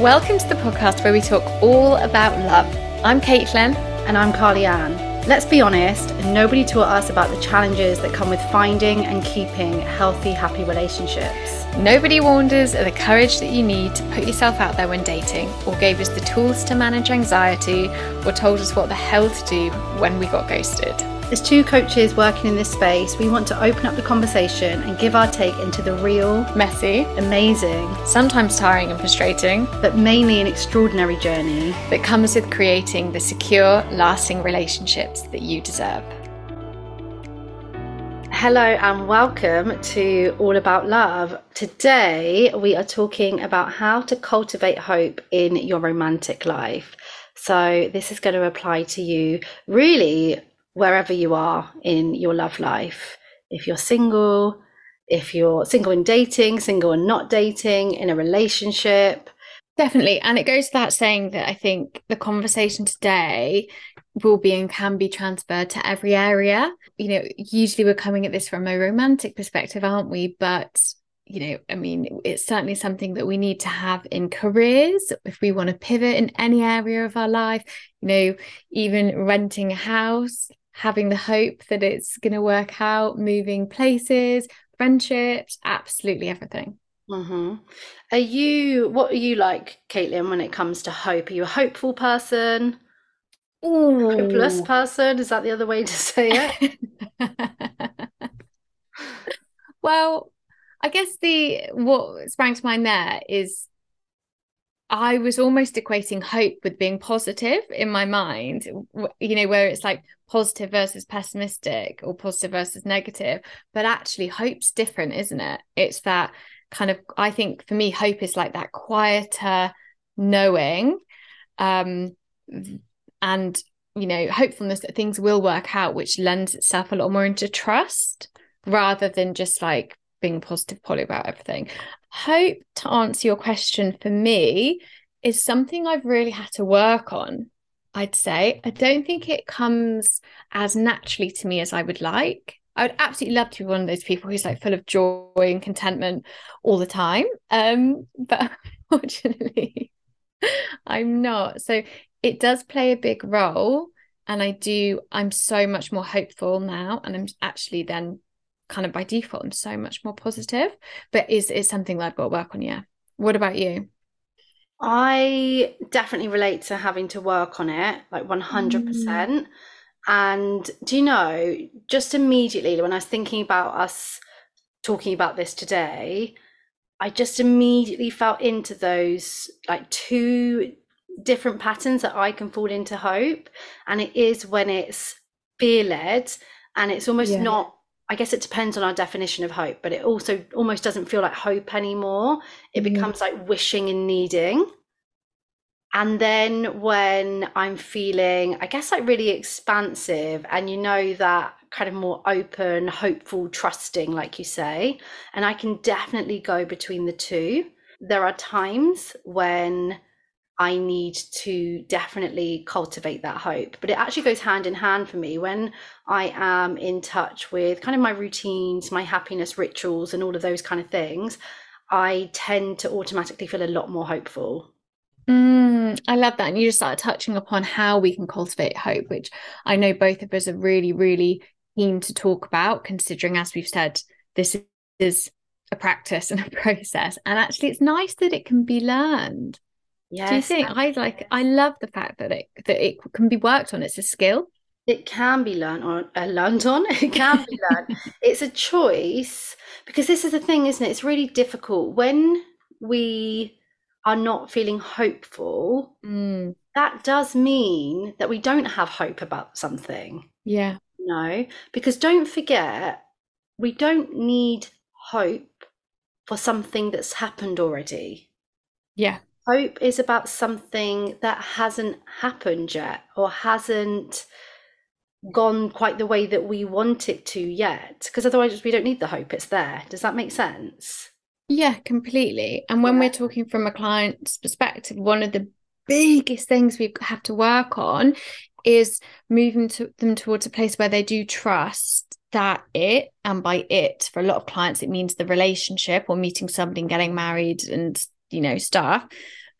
Welcome to the podcast where we talk all about love. I'm Caitlin. And I'm Carly Ann. Let's be honest, nobody taught us about the challenges that come with finding and keeping healthy, happy relationships. Nobody warned us of the courage that you need to put yourself out there when dating, or gave us the tools to manage anxiety, or told us what the hell to do when we got ghosted. As two coaches working in this space, we want to open up the conversation and give our take into the real, Messy, amazing, sometimes tiring and frustrating, but mainly an extraordinary journey. that comes with creating the secure, lasting relationships that you deserve. Hello and welcome to All About Love. Today we are talking about how to cultivate hope in your romantic life. So, this is going to apply to you really wherever you are in your love life. If you're single, if you're single and dating, single and not dating, in a relationship. Definitely. And it goes without saying that I think the conversation today will be and can be transferred to every area. You know, usually we're coming at this from a romantic perspective, aren't we? But you know, I mean, it's certainly something that we need to have in careers if we want to pivot in any area of our life, you know, even renting a house, having the hope that it's going to work out, moving places, friendships, absolutely everything. hmm Are you, what are you like, Caitlin, when it comes to hope? Are you a hopeful person? Hopeless Ooh. person? Is that the other way to say it? well, I guess the what sprang to mind there is I was almost equating hope with being positive in my mind, you know, where it's like positive versus pessimistic or positive versus negative. But actually, hope's different, isn't it? It's that kind of, I think for me, hope is like that quieter knowing. Um, and, you know, hopefulness that things will work out, which lends itself a lot more into trust rather than just like being positive Polly about everything. Hope to answer your question for me is something I've really had to work on. I'd say I don't think it comes as naturally to me as I would like. I would absolutely love to be one of those people who's like full of joy and contentment all the time. Um, but unfortunately, I'm not. So it does play a big role. And I do, I'm so much more hopeful now. And I'm actually then kind of by default, I'm so much more positive. But is is something that I've got to work on, yeah. What about you? I definitely relate to having to work on it, like 100%. Mm. And do you know, just immediately when I was thinking about us talking about this today, I just immediately felt into those like two different patterns that I can fall into hope. And it is when it's fear led and it's almost Yeah. not, I guess it depends on our definition of hope, but it also almost doesn't feel like hope anymore. It Mm. becomes like wishing and needing. And then when I'm feeling, I guess, like really expansive, and you know, that kind of more open, hopeful, trusting, like you say, and I can definitely go between the two. There are times when I need to definitely cultivate that hope, but it actually goes hand in hand for me when I am in touch with kind of my routines, my happiness rituals, and all of those kind of things. I tend to automatically feel a lot more hopeful. Mm, I love that. And you just started touching upon how we can cultivate hope, which I know both of us are really, really keen to talk about, considering, as we've said, this is a practice and a process. And actually, it's nice that it can be learned. Do you think? I like, I love the fact that it that it can be worked on. It's a skill. it can be learned on, uh, learned on. It can be learned. It's a choice because this is the thing, isn't it? It's really difficult when we are not feeling hopeful. Mm, That does mean that we don't have hope about something. yeah. No, because don't forget, we don't need hope for something that's happened already. Yeah. Hope is about something that hasn't happened yet or hasn't gone quite the way that we want it to yet. Because otherwise, we don't need the hope, it's there. Does that make sense? Yeah, completely. And when Yeah. we're talking from a client's perspective, one of the biggest things we have to work on is moving to them towards a place where they do trust that it, and by it, for a lot of clients, it means the relationship or meeting somebody and getting married and, you know, stuff.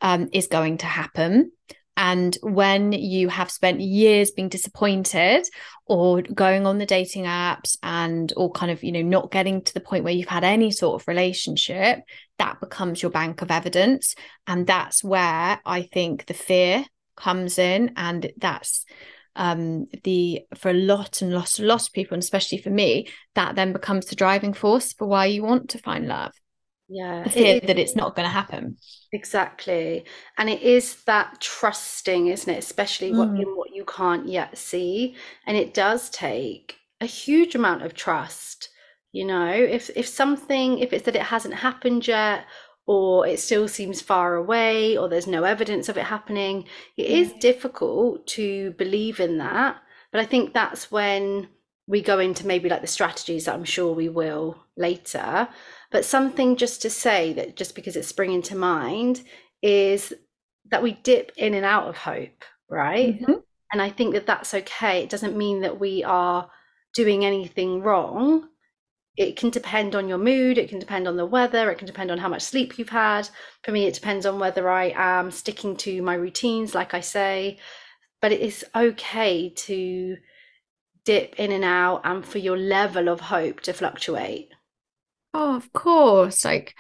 Um, is going to happen. And when you have spent years being disappointed or going on the dating apps and or kind of, you know, not getting to the point where you've had any sort of relationship, that becomes your bank of evidence. And that's where I think the fear comes in. And that's um the for a lot and lots and lots of people and especially for me that then becomes the driving force for why you want to find love yeah the fear it, that it's not going to happen exactly. And it is that trusting isn't it? Especially what mm. in what you can't yet see. And it does take a huge amount of trust you know? If if something if it's that it hasn't happened yet or it still seems far away or there's no evidence of it happening it is difficult to believe in that. But i think that's when we go into maybe like the strategies that i'm sure we will later but something just to say that just because it's springing to mind is that we dip in and out of hope, right? Mm-hmm. And I think that that's okay. It doesn't mean that we are doing anything wrong. It can depend on your mood, it can depend on the weather, it can depend on how much sleep you've had. For me, it depends on whether I am sticking to my routines, like I say. But it is okay to dip in and out and for your level of hope to fluctuate. Oh, of course. Like,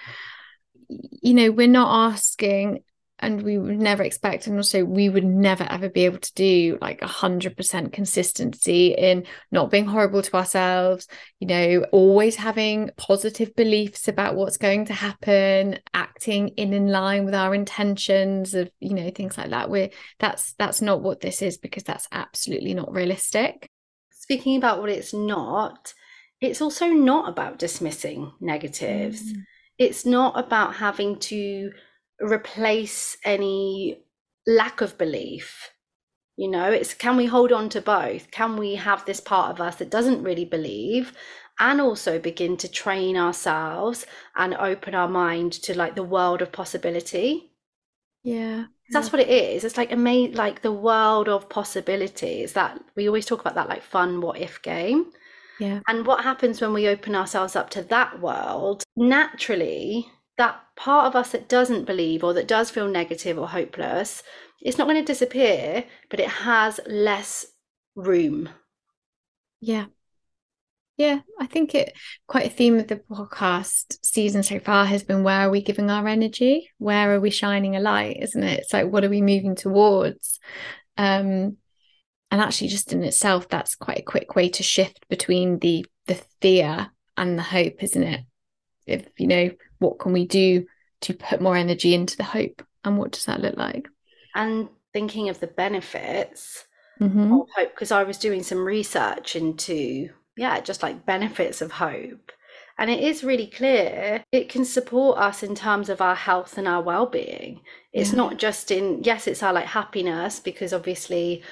you know, we're not asking and we would never expect and also we would never ever be able to do like a hundred percent consistency in not being horrible to ourselves you know always having positive beliefs about what's going to happen acting in in line with our intentions of you know things like that we're that's that's not what this is because that's absolutely not realistic speaking about what it's not it's also not about dismissing negatives. Mm. It's not about having to replace any lack of belief. You know, it's can we hold on to both? Can we have this part of us that doesn't really believe and also begin to train ourselves and open our mind to like the world of possibility? Yeah. That's what it is. It's like amazing, like the world of possibilities that we always talk about that like fun what if game. Yeah. And what happens when we open ourselves up to that world? Naturally, that part of us that doesn't believe or that does feel negative or hopeless, it's not going to disappear, but it has less room. Yeah. Yeah, I think it quite a theme of the podcast season so far has been where are we giving our energy? Where are we shining a light, isn't it? It's like what are we moving towards? Um and actually just in itself that's quite a quick way to shift between the the fear and the hope isn't it? If you know what can we do to put more energy into the hope? And what does that look like? And thinking of the benefits mm-hmm. of hope because i was doing some research into yeah just like benefits of hope. And it is really clear it can support us in terms of our health and our well-being. It's yeah. not just in yes it's our like happiness because obviously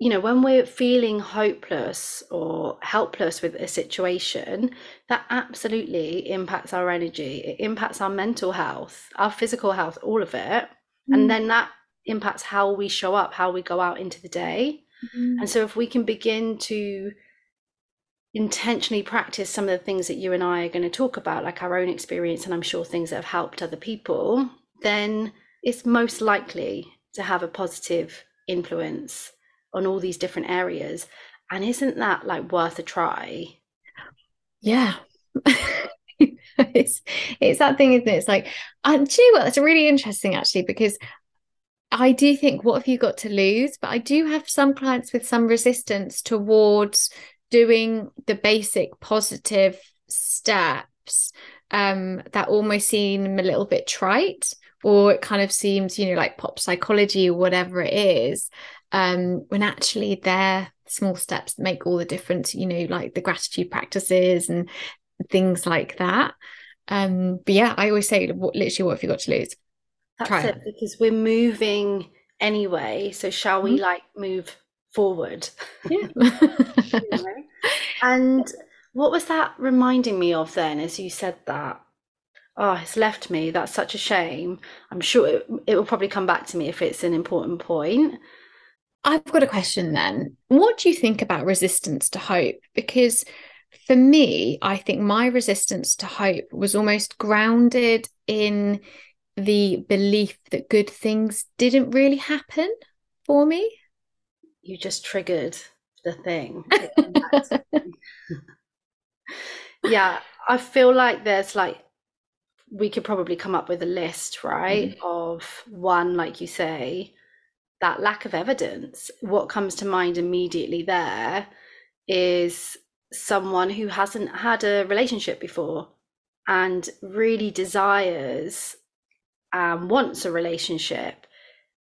you know, when we're feeling hopeless or helpless with a situation, that absolutely impacts our energy. It impacts our mental health, our physical health, all of it. Mm. And then that impacts how we show up, how we go out into the day. Mm. And so if we can begin to intentionally practice some of the things that you and I are going to talk about, like our own experience, and I'm sure things that have helped other people, then it's most likely to have a positive influence on all these different areas. And isn't that like worth a try? Yeah. it's it's that thing, isn't it? It's like, um, do you know really interesting actually, because I do think, what have you got to lose? But I do have some clients with some resistance towards doing the basic positive steps um, that almost seem a little bit trite, or it kind of seems, you know, like pop psychology or whatever it is um, when actually they're small steps that make all the difference, you know, like the gratitude practices and things like that. Um, but yeah, I always say, what, literally, what have you got to lose? That's Try it, it because we're moving anyway. So shall we mm-hmm. like move forward? Yeah. you know? And what was that reminding me of then as you said that? Oh, it's left me. That's such a shame. I'm sure it, it will probably come back to me if it's an important point. I've got a question then. What do you think about resistance to hope? Because for me, I think my resistance to hope was almost grounded in the belief that good things didn't really happen for me. You just triggered the thing. yeah, I feel like there's like we could probably come up with a list, right? Mm-hmm. Of one, like you say, that lack of evidence. What comes to mind immediately there is someone who hasn't had a relationship before and really desires and um, wants a relationship.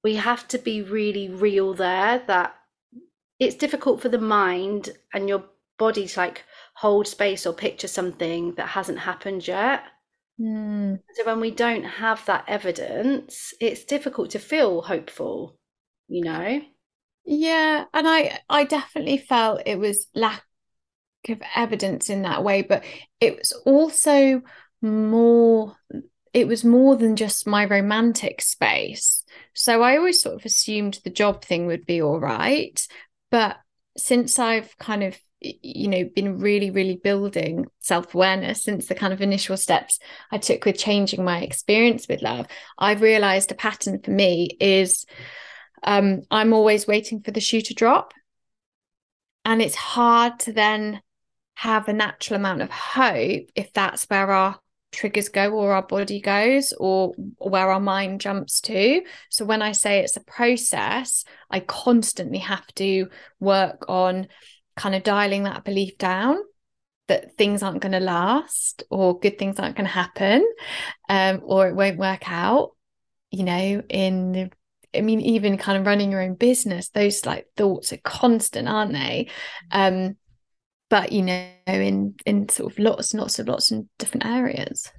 We have to be really real there that it's difficult for the mind and your body to like hold space or picture something that hasn't happened yet. Mm. So when we don't have that evidence, it's difficult to feel hopeful, you know? Yeah, and I I definitely felt it was lack of evidence in that way, but it was also more it was more than just my romantic space. So I always sort of assumed the job thing would be all right, but since I've kind of you know been really really building self-awareness since the kind of initial steps i took with changing my experience with love i've realized a pattern for me is um, i'm always waiting for the shoe to drop. And it's hard to then have a natural amount of hope if that's where our triggers go or our body goes or where our mind jumps to. So when i say it's a process i constantly have to work on kind of dialing that belief down that things aren't going to last or good things aren't going to happen um, or it won't work out you know in i mean even kind of running your own business those like thoughts are constant aren't they? Um but you know in in sort of lots and lots of lots of different areas.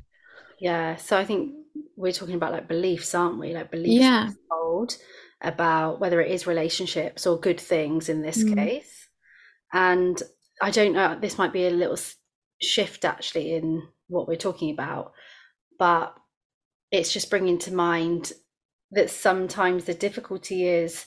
Yeah so i think we're talking about like beliefs aren't we? Like beliefs yeah. hold about whether it is relationships or good things in this mm. case. And I don't know, this might be a little shift actually in what we're talking about, but it's just bringing to mind that sometimes the difficulty is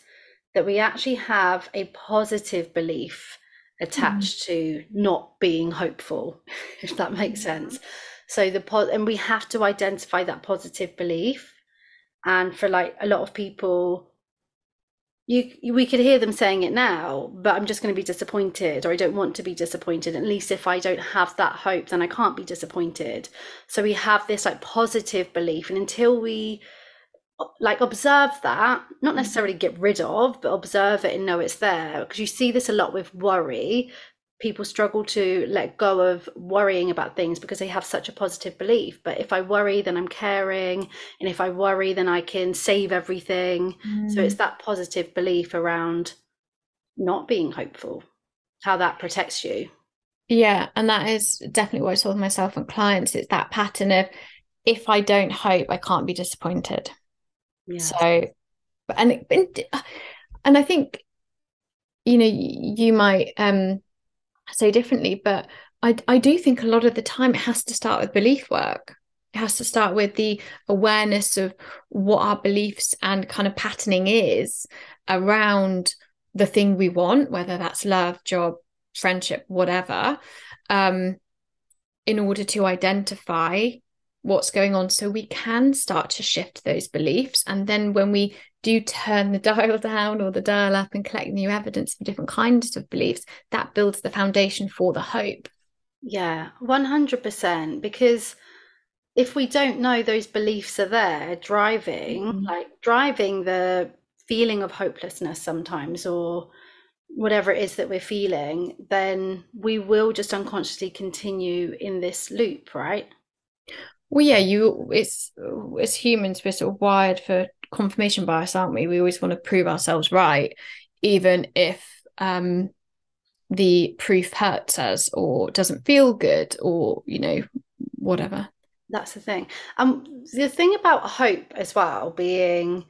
that we actually have a positive belief attached mm. to not being hopeful, if that makes sense. So the po- and we have to identify that positive belief. And for like a lot of people, you we could hear them saying it now but i'm just going to be disappointed or i don't want to be disappointed at least if i don't have that hope then i can't be disappointed so we have this like positive belief and until we like observe that not mm-hmm. necessarily get rid of but observe it and know it's there because you see this a lot with worry people struggle to let go of worrying about things because they have such a positive belief. But if I worry, then I'm caring. And if I worry, then I can save everything. Mm. So it's that positive belief around not being hopeful, how that protects you. Yeah. And that is definitely what I saw with myself and clients. It's that pattern of if I don't hope, I can't be disappointed. So, and, and I think, you know, you might, um, say differently, but I, I do think a lot of the time it has to start with belief work. It has to start with the awareness of what our beliefs and kind of patterning is around the thing we want, whether that's love, job, friendship, whatever, um, in order to identify what's going on so we can start to shift those beliefs. And then when we do turn the dial down or the dial up and collect new evidence for different kinds of beliefs, that builds the foundation for the hope. Yeah, 100%. Because if we don't know those beliefs are there, driving, mm-hmm. like driving the feeling of hopelessness sometimes or whatever it is that we're feeling, then we will just unconsciously continue in this loop, right? Well, yeah, you it's as humans we're sort of wired for confirmation bias, aren't we? We always want to prove ourselves right, even if um, the proof hurts us or doesn't feel good or, you know, whatever. That's the thing. Um, the thing about hope as well being,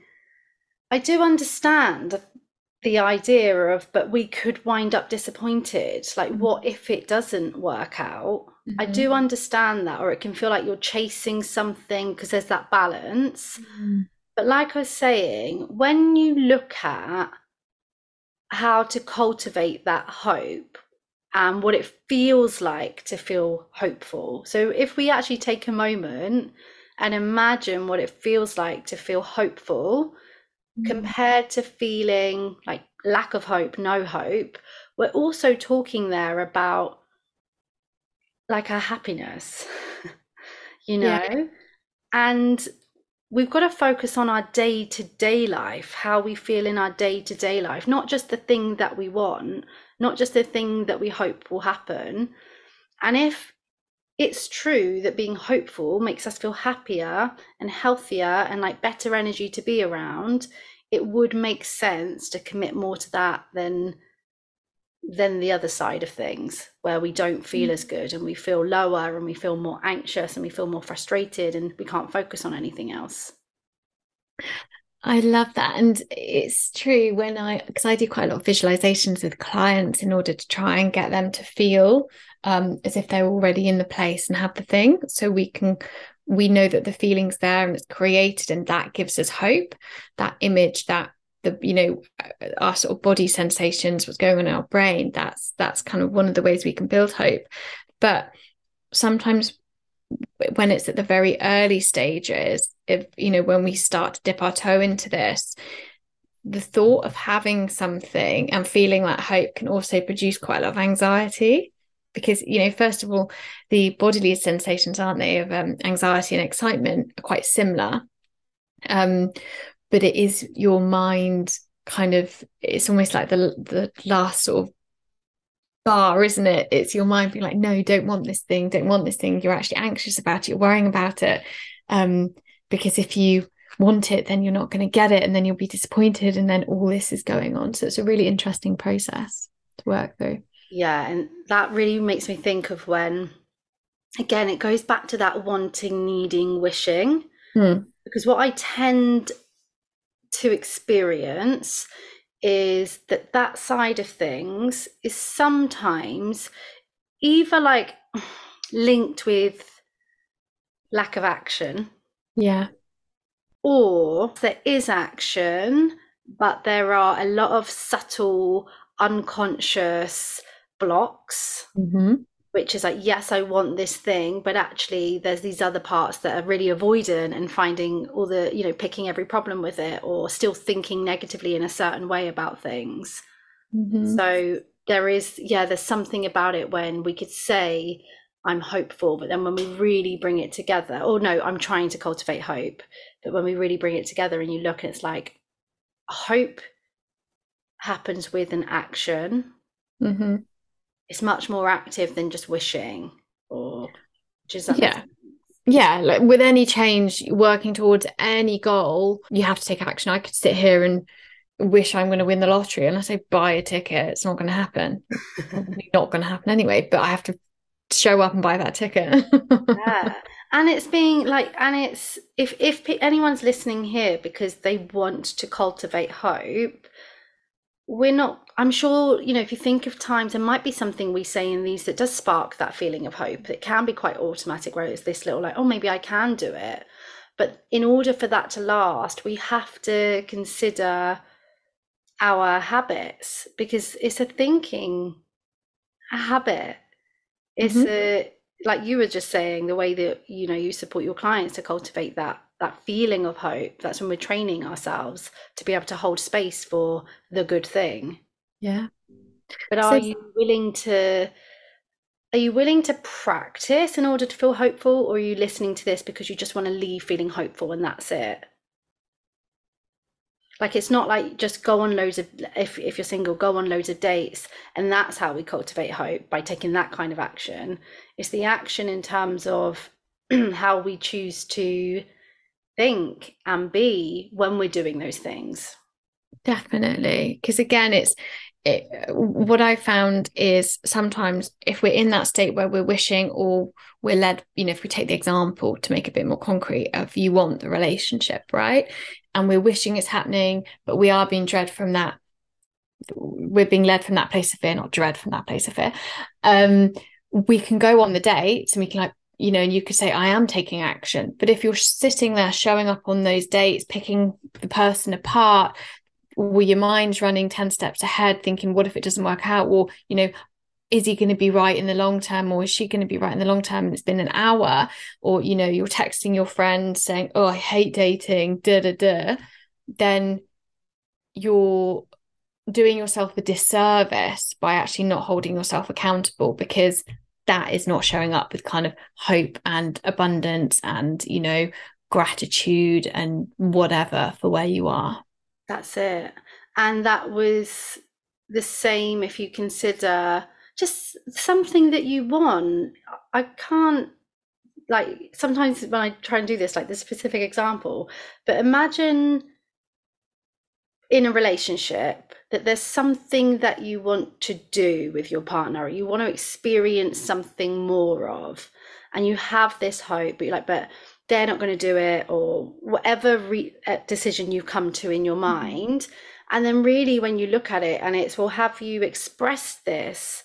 I do understand the idea of, but we could wind up disappointed. Like, mm-hmm. what if it doesn't work out? Mm-hmm. I do understand that, or it can feel like you're chasing something because there's that balance. Mm-hmm. But like I was saying, when you look at how to cultivate that hope and what it feels like to feel hopeful. So if we actually take a moment and imagine what it feels like to feel hopeful mm. compared to feeling like lack of hope, no hope, we're also talking there about like our happiness, you know? Yeah. And we've got to focus on our day to day life, how we feel in our day to day life, not just the thing that we want, not just the thing that we hope will happen. And if it's true that being hopeful makes us feel happier and healthier and like better energy to be around, it would make sense to commit more to that than than the other side of things where we don't feel mm. as good and we feel lower and we feel more anxious and we feel more frustrated and we can't focus on anything else I love that. And it's true when I, because I do quite a lot of visualizations with clients in order to try and get them to feel um, as if they're already in the place and have the thing. So we can, we know that the feeling's there and it's created, and that gives us hope. That image, that the you know our sort of body sensations what's going on in our brain that's that's kind of one of the ways we can build hope. But sometimes when it's at the very early stages if you know when we start to dip our toe into this the thought of having something and feeling that hope can also produce quite a lot of anxiety because you know first of all the bodily sensations aren't they of um, anxiety and excitement are quite similar. Um, but it is your mind kind of it's almost like the the last sort of bar isn't it? It's your mind being like no don't want this thing don't want this thing. You're actually anxious about it you're worrying about it um because if you want it then you're not going to get it and then you'll be disappointed and then all this is going on. So it's a really interesting process to work through. Yeah and that really makes me think of when again it goes back to that wanting needing wishing. Hmm. because what i tend to experience is that that side of things is sometimes either like linked with lack of action. Yeah. Or there is action, but there are a lot of subtle, unconscious blocks. Mm-hmm which is like yes i want this thing but actually there's these other parts that are really avoidant and finding all the you know picking every problem with it or still thinking negatively in a certain way about things. Mm-hmm. so there is yeah there's something about it when we could say i'm hopeful but then when we really bring it together or no i'm trying to cultivate hope but when we really bring it together and you look and it's like hope happens with an action. Mm-hmm it's much more active than just wishing or just yeah. Yeah like with any change working towards any goal you have to take action. I could sit here and wish i'm going to win the lottery unless i say buy a ticket. It's not going to happen not going to happen anyway but i have to show up and buy that ticket. Yeah. And it's being like and it's if if anyone's listening here because they want to cultivate hope we're not i'm sure you know if you think of times there might be something we say in these that does spark that feeling of hope. It can be quite automatic where it's this little like oh maybe i can do it. But in order for that to last we have to consider our habits because it's a thinking a habit. It's mm-hmm. a like you were just saying the way that you know you support your clients to cultivate that that feeling of hope that's when we're training ourselves to be able to hold space for the good thing. Yeah. But are so, you willing to are you willing to practice in order to feel hopeful or are you listening to this because you just want to leave feeling hopeful and that's it? Like it's not like just go on loads of if if you're single go on loads of dates and that's how we cultivate hope by taking that kind of action. It's the action in terms of how we choose to think and be when we're doing those things definitely because again it's it, what I found is sometimes if we're in that state where we're wishing or we're led, you know, if we take the example to make a bit more concrete of you want the relationship, right? And we're wishing it's happening, but we are being dread from that. We're being led from that place of fear, not dread from that place of fear. Um, we can go on the date and we can like you know, and you could say, I am taking action. But if you're sitting there showing up on those dates, picking the person apart, or your mind's running 10 steps ahead, thinking, what if it doesn't work out? Or, you know, is he going to be right in the long term or is she going to be right in the long term and it's been an hour or you know you're texting your friend saying oh i hate dating da da da then you're doing yourself a disservice by actually not holding yourself accountable because that is not showing up with kind of hope and abundance and you know gratitude and whatever for where you are that's it and that was the same if you consider just something that you want. I can't like sometimes when I try and do this, like the specific example, but imagine in a relationship that there's something that you want to do with your partner, you want to experience something more of, and you have this hope, but you're like, but they're not going to do it, or whatever re- uh, decision you come to in your mm-hmm. mind. And then, really, when you look at it, and it's, well, have you expressed this?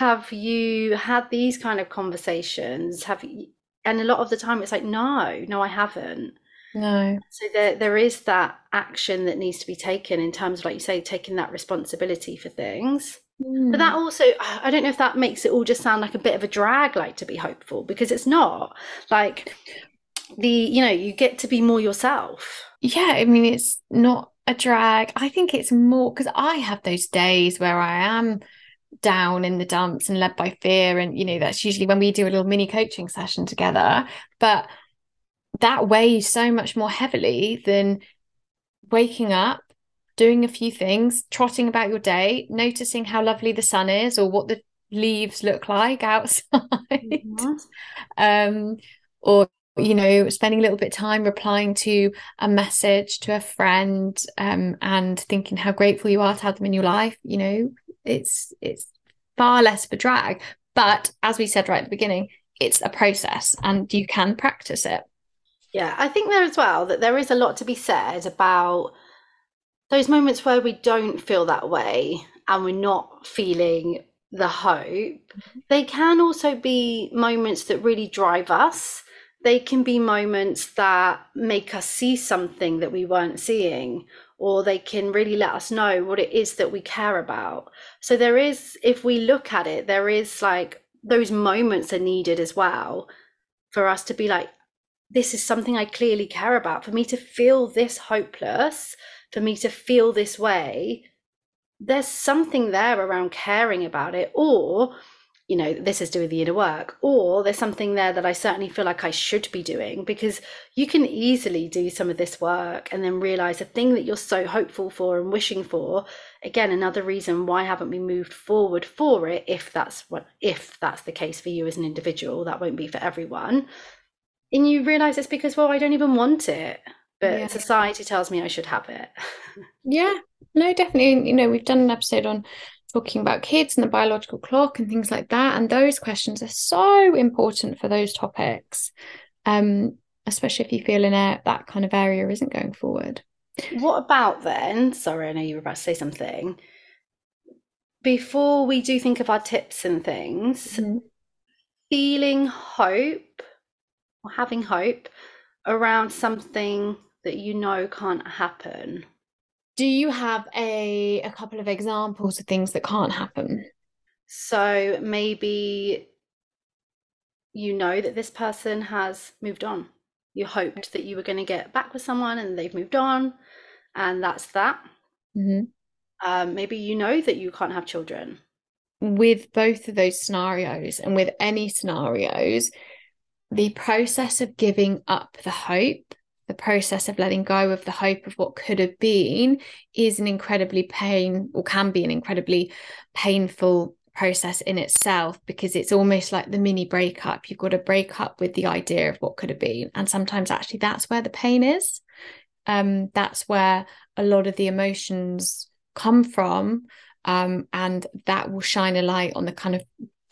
have you had these kind of conversations have you and a lot of the time it's like no no i haven't no. So there there is that action that needs to be taken in terms of like you say taking that responsibility for things. Mm. but that hmm. also i don't know if that makes it all just sound like a bit of a drag like to be hopeful because it's not. Like the you know you get to be more yourself. Yeah i mean it's not a drag. I think it's more because i have those days where i am down in the dumps and led by fear and you know that's usually when we do a little mini coaching session together. But that weighs so much more heavily than waking up doing a few things trotting about your day noticing how lovely the sun is or what the leaves look like outside. Mm-hmm. um or you know spending a little bit of time replying to a message to a friend um, and thinking how grateful you are to have them in your life you know it's it's far less of a drag. But as we said right at the beginning it's a process and you can practice it yeah i think there as well that there is a lot to be said about those moments where we don't feel that way and we're not feeling the hope mm-hmm. they can also be moments that really drive us they can be moments that make us see something that we weren't seeing or they can really let us know what it is that we care about. So there is, if we look at it, there is like those moments are needed as well for us to be like, this is something I clearly care about. For me to feel this hopeless, for me to feel this way, there's something there around caring about it. Or you know, this is doing the inner work, or there's something there that I certainly feel like I should be doing because you can easily do some of this work and then realize a thing that you're so hopeful for and wishing for. Again, another reason why haven't we moved forward for it if that's what if that's the case for you as an individual, that won't be for everyone. And you realize it's because, well, I don't even want it. But yeah. society tells me I should have it. yeah, no, definitely. You know, we've done an episode on talking about kids and the biological clock and things like that. And those questions are so important for those topics, um, especially if you feel in a, that kind of area isn't going forward. What about then? Sorry, I know you were about to say something. Before we do think of our tips and things, mm-hmm. feeling hope or having hope around something that you know can't happen. Do you have a a couple of examples of things that can't happen? So maybe you know that this person has moved on. You hoped that you were going to get back with someone and they've moved on and that's that. Mm-hmm. um, maybe you know that you can't have children. With both of those scenarios and with any scenarios the process of giving up the hope the process of letting go of the hope of what could have been is an incredibly pain or can be an incredibly painful process in itself because it's almost like the mini breakup. You've got to break up with the idea of what could have been. And sometimes actually that's where the pain is. Um that's where a lot of the emotions come from. Um and that will shine a light on the kind of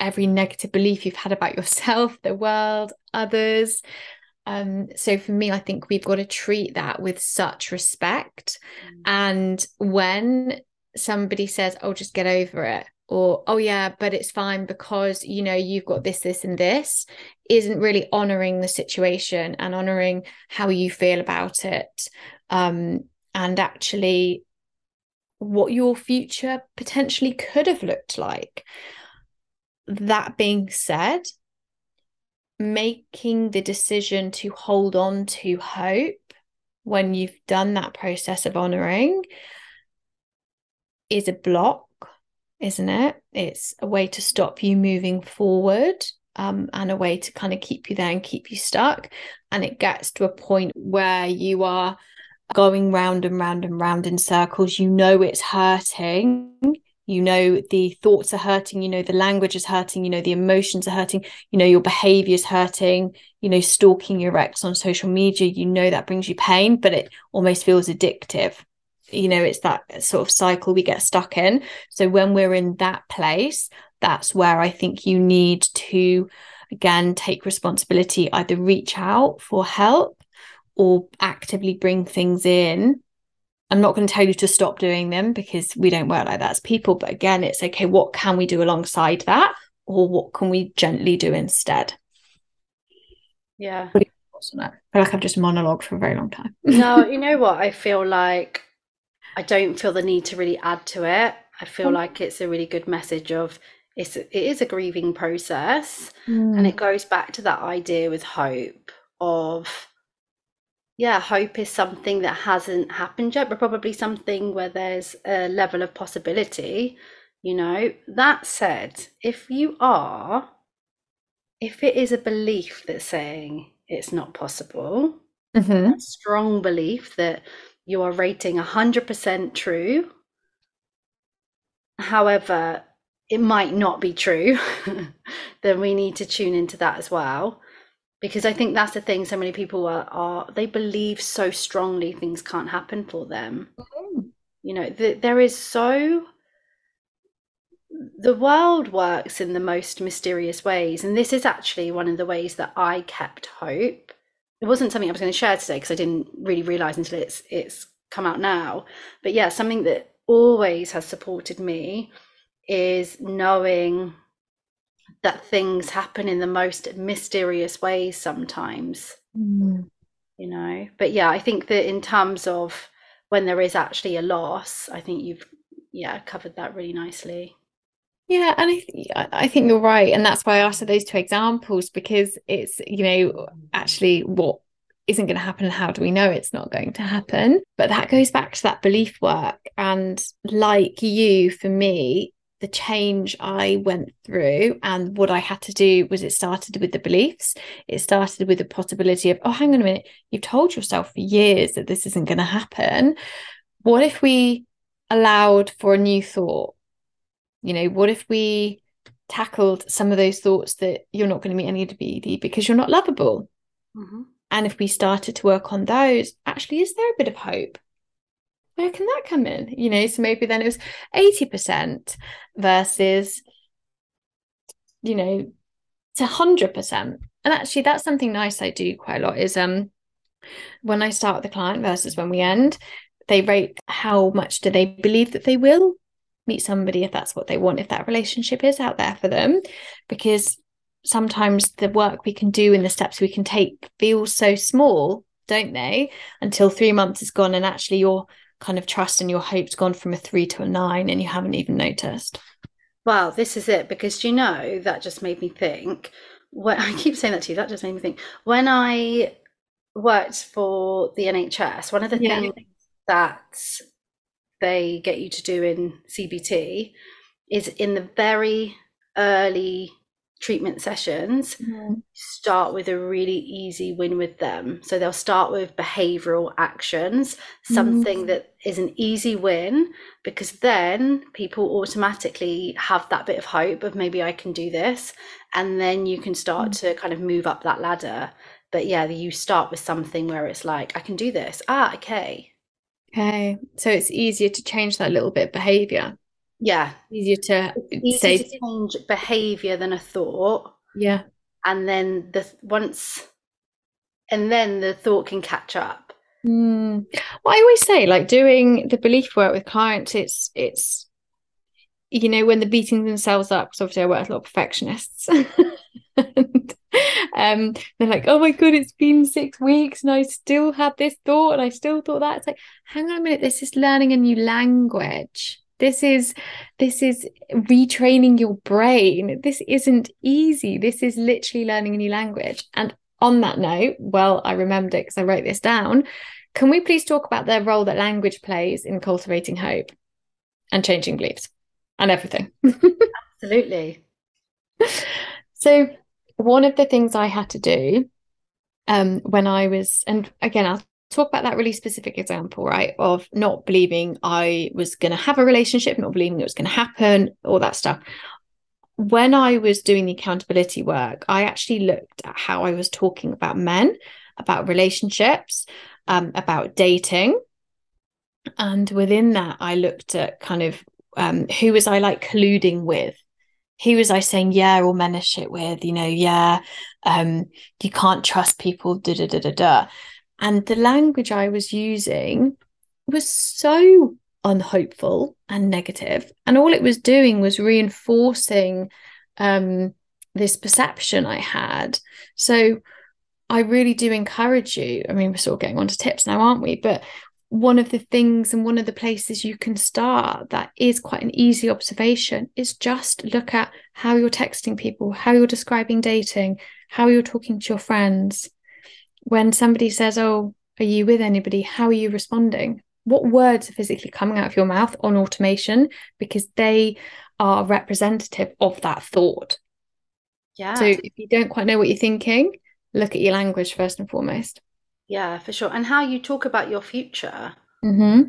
every negative belief you've had about yourself the world others um, so for me, I think we've got to treat that with such respect. Mm. And when somebody says, "Oh, just get over it," or "Oh yeah, but it's fine because you know you've got this, this, and this," isn't really honoring the situation and honoring how you feel about it, um, and actually what your future potentially could have looked like. That being said, making the decision to hold on to hope when you've done that process of honoring is a block, isn't it? It's a way to stop you moving forward um, and a way to kind of keep you there and keep you stuck. And it gets to a point where you are going round and round and round in circles. You know it's hurting you know the thoughts are hurting you know the language is hurting you know the emotions are hurting you know your behavior is hurting you know stalking your ex on social media you know that brings you pain but it almost feels addictive. You know it's that sort of cycle we get stuck in. So when we're in that place that's where i think you need to again take responsibility either reach out for help or actively bring things in I'm not going to tell you to stop doing them because we don't work like that as people. But again, it's okay. What can we do alongside that? Or what can we gently do instead? Yeah. I feel like I've just monologued for a very long time. no, you know what? I feel like I don't feel the need to really add to it. I feel mm. like it's a really good message of it's it is a grieving process. Mm. And it goes back to that idea with hope of yeah, hope is something that hasn't happened yet, but probably something where there's a level of possibility. You know, that said, if you are, if it is a belief that's saying it's not possible, mm-hmm. a strong belief that you are rating 100% true, however, it might not be true, then we need to tune into that as well because I think that's the thing. So many people are, are they believe so strongly things can't happen for them. Mm. You know, the, there is so the world works in the most mysterious ways, and this is actually one of the ways that I kept hope. It wasn't something I was going to share today because I didn't really realize until it's it's come out now. But yeah, something that always has supported me is knowing that things happen in the most mysterious ways sometimes mm. you know? But yeah i think that in terms of when there is actually a loss i think you've yeah covered that really nicely. Yeah, and I I think you're right, and that's why I asked those two examples because it's you know actually what isn't going to happen and how do we know it's not going to happen? But that goes back to that belief work and like you for me the change I went through and what I had to do was it started with the beliefs. It started with the possibility of, oh, hang on a minute, you've told yourself for years that this isn't going to happen. What if we allowed for a new thought? You know, what if we tackled some of those thoughts that you're not going to meet any of the anybody because you're not lovable? Mm-hmm. And if we started to work on those, actually, is there a bit of hope? Where can that come in? You know, so maybe then it was 80% versus, you know, to 100%. And actually, that's something nice I do quite a lot is um when I start with the client versus when we end, they rate how much do they believe that they will meet somebody if that's what they want, if that relationship is out there for them. Because sometimes the work we can do and the steps we can take feels so small, don't they? Until three months is gone and actually you're kind of trust and your hope's gone from a three to a nine and you haven't even noticed? Well, this is it because you know that just made me think. When I keep saying that to you, that just made me think. When I worked for the NHS, one of the yeah. things that they get you to do in CBT is in the very early treatment sessions mm-hmm. start with a really easy win with them so they'll start with behavioral actions something mm-hmm. that is an easy win because then people automatically have that bit of hope of maybe i can do this and then you can start mm-hmm. to kind of move up that ladder but yeah you start with something where it's like i can do this ah okay okay so it's easier to change that little bit of behavior yeah. Easier to easier say. to change behavior than a thought. Yeah. And then the once and then the thought can catch up. Mm. well i always say like doing the belief work with clients it's it's you know when they're beating themselves up because obviously i work with a lot of perfectionists. And, um they're like oh my god it's been six weeks and i still had this thought and i still thought that. It's like hang on a minute this is learning a new language This is this is retraining your brain. This isn't easy. This is literally learning a new language. And on that note, well, I remembered it because I wrote this down. Can we please talk about the role that language plays in cultivating hope and changing beliefs and everything? Absolutely. so, one of the things I had to do um, when I was, and again, I'll talk about that really specific example, right? Of not believing I was going to have a relationship, not believing it was going to happen, all that stuff. When I was doing the accountability work, I actually looked at how I was talking about men, about relationships, um, about dating. And within that, I looked at kind of um, who was I like colluding with? Who was I saying, yeah, all men are shit with, you know, yeah, um, you can't trust people, da da da da da. And the language I was using was so unhopeful and negative. And all it was doing was reinforcing um, this perception I had. So I really do encourage you. I mean, we're sort of getting on to tips now, aren't we? But one of the things and one of the places you can start that is quite an easy observation is just look at how you're texting people, how you're describing dating, how you're talking to your friends when somebody says, Oh, are you with anybody? How are you responding? What words are physically coming out of your mouth on automation? Because they are representative of that thought. Yeah. So if you don't quite know what you're thinking, look at your language first and foremost. Yeah, for sure. And how you talk about your future. Mm-hmm.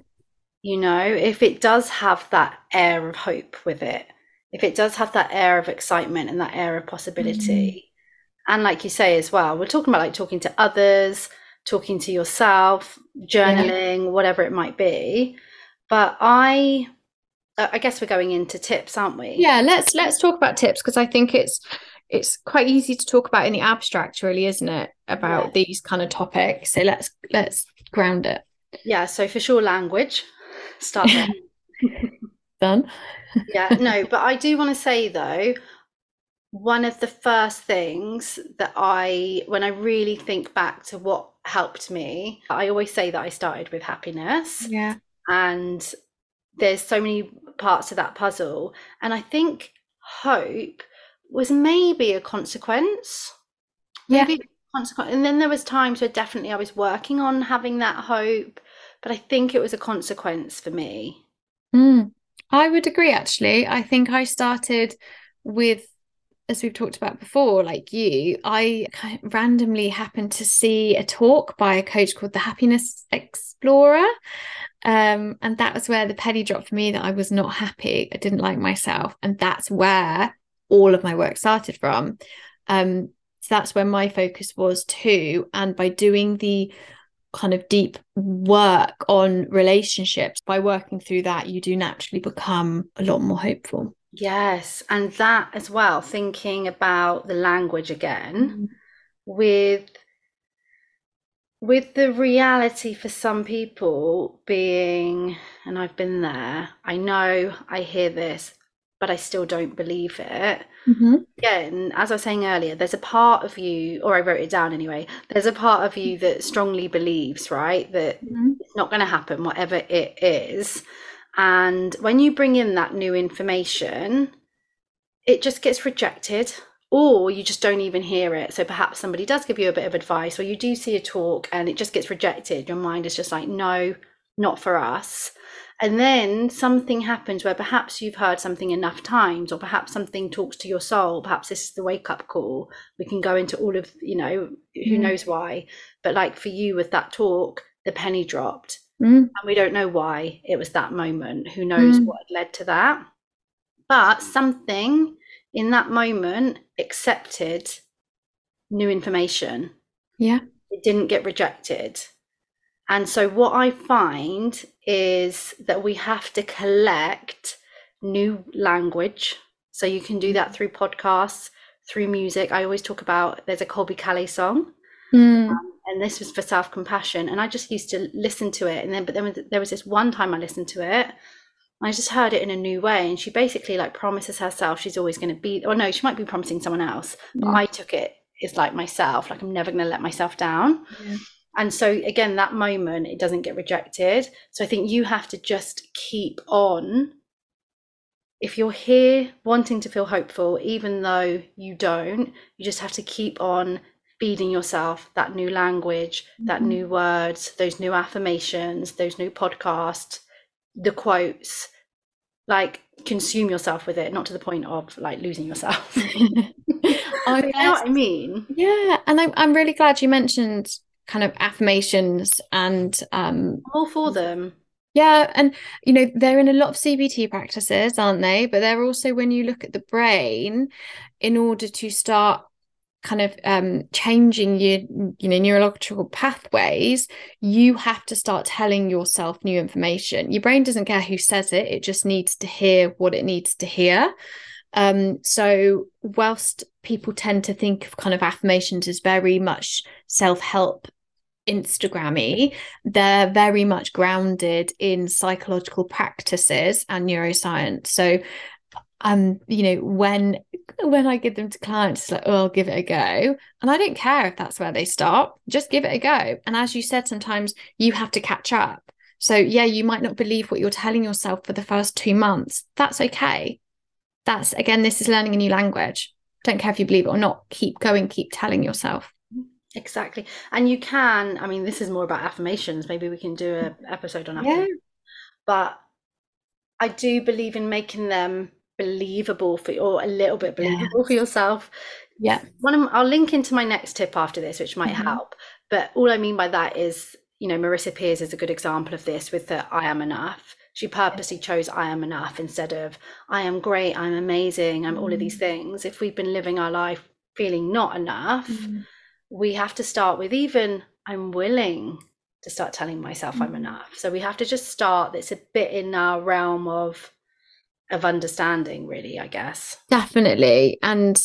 You know, if it does have that air of hope with it, if it does have that air of excitement and that air of possibility, and like you say as well we're talking about like talking to others talking to yourself journaling yeah. whatever it might be. But i uh, i guess we're going into tips aren't we? Yeah let's let's talk about tips because i think it's it's quite easy to talk about in the abstract really isn't it? About yeah. these kind of topics. So let's let's ground it. Yeah so for sure language. Start there. Done. Yeah no but i do want to say though one of the first things that I, when I really think back to what helped me, I always say that I started with happiness. Yeah. And there's so many parts of that puzzle. And I think hope was maybe a consequence. Maybe yeah. consequence. And then there was times where definitely I was working on having that hope, but I think it was a consequence for me. Mm, I would agree actually. I think I started with as we've talked about before, like you, I kind of randomly happened to see a talk by a coach called the Happiness Explorer. Um, and that was where the penny dropped for me that I was not happy. I didn't like myself. And that's where all of my work started from. Um, so that's where my focus was too. And by doing the kind of deep work on relationships, by working through that, you do naturally become a lot more hopeful. Yes, and that as well, thinking about the language again mm. with with the reality for some people being and I've been there. I know I hear this, but I still don't believe it. Mm-hmm. Again, as I was saying earlier, there's a part of you, or I wrote it down anyway, there's a part of you that strongly believes, right, that mm-hmm. it's not going to happen, whatever it is. And when you bring in that new information, it just gets rejected or you just don't even hear it. So perhaps somebody does give you a bit of advice or you do see a talk and it just gets rejected. Your mind is just like, no, not for us. And then something happens where perhaps you've heard something enough times, or perhaps something talks to your soul. Perhaps this is the wake up call. We can go into all of, you know, who mm. knows why. But like for you with that talk, the penny dropped Mm. And we don't know why it was that moment. Who knows mm. what led to that? But something in that moment accepted new information. Yeah. It didn't get rejected. And so, what I find is that we have to collect new language. So, you can do that through podcasts, through music. I always talk about there's a Colbie Caillat song. Mm. Um, and this was for self compassion. And I just used to listen to it, and then but then there was this one time I listened to it. I just heard it in a new way, and she basically like promises herself she's always going to be. Or no, she might be promising someone else. But mm. I took it as like myself, like I'm never going to let myself down. Yeah. And so again, that moment it doesn't get rejected. So I think you have to just keep on if you're here wanting to feel hopeful, even though you don't, you just have to keep on feeding yourself that new language, mm-hmm. that new words, those new affirmations, those new podcasts, the quotes. Like consume yourself with it, not to the point of like losing yourself. I you know what I mean? Yeah, and I'm I'm really glad you mentioned kind of affirmations and um all for them yeah, and you know, they're in a lot of CBT practices, aren't they? But they're also when you look at the brain, in order to start kind of um, changing your you know neurological pathways you have to start telling yourself new information your brain doesn't care who says it it just needs to hear what it needs to hear um, so whilst people tend to think of kind of affirmations as very much self-help Instagrammy, they're very much grounded in psychological practices and neuroscience. So um, you know, when when I give them to clients, it's like, oh, I'll give it a go. And I don't care if that's where they stop, just give it a go. And as you said, sometimes you have to catch up. So yeah, you might not believe what you're telling yourself for the first two months. That's okay. That's again, this is learning a new language. Don't care if you believe it or not. Keep going, keep telling yourself. Exactly. And you can, I mean, this is more about affirmations. Maybe we can do an episode on affirmations. Yeah. But I do believe in making them believable for or a little bit believable yeah. for yourself. Yeah. One of, I'll link into my next tip after this, which might mm-hmm. help. But all I mean by that is, you know, Marisa Peers is a good example of this with the I am enough. She purposely chose I am enough instead of I am great, I'm amazing, I'm mm-hmm. all of these mm. things. If we've been living our life feeling not enough, mm-hmm we have to start with even I'm willing to start telling myself mm-hmm. I'm enough. So we have to just start. It's a bit in our realm of of understanding, really, I guess. Definitely. And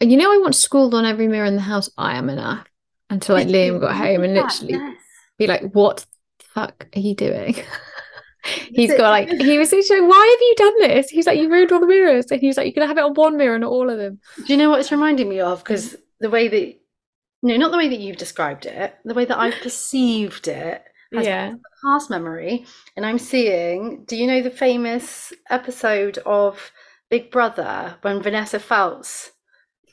you know, I to scroll on every mirror in the house, I am enough. Until like Liam got home and literally yes. be like, What the fuck are you doing? He's got like he was saying, Why have you done this? He's like, You ruined all the mirrors. And he's like, You're gonna have it on one mirror, not all of them. Do you know what it's reminding me of? Mm. Because the way that no, not the way that you've described it, the way that I've perceived it as yeah. past memory. And I'm seeing, do you know the famous episode of Big Brother when Vanessa Feltz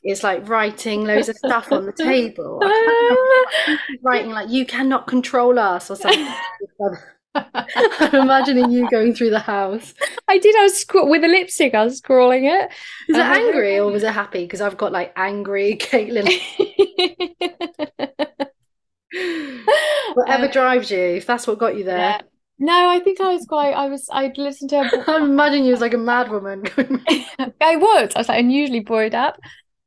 is like writing loads of stuff on the table? writing like, you cannot control us or something. I'm imagining you going through the house. I did. I was sc- with a lipstick. I was scrawling it. Was it angry or was it happy? Because I've got like angry Caitlin. Whatever um, drives you, if that's what got you there. Yeah. No, I think I was quite. I was. I'd listened to. Her... I'm imagining you was like a mad woman. I was. I was like unusually buoyed up.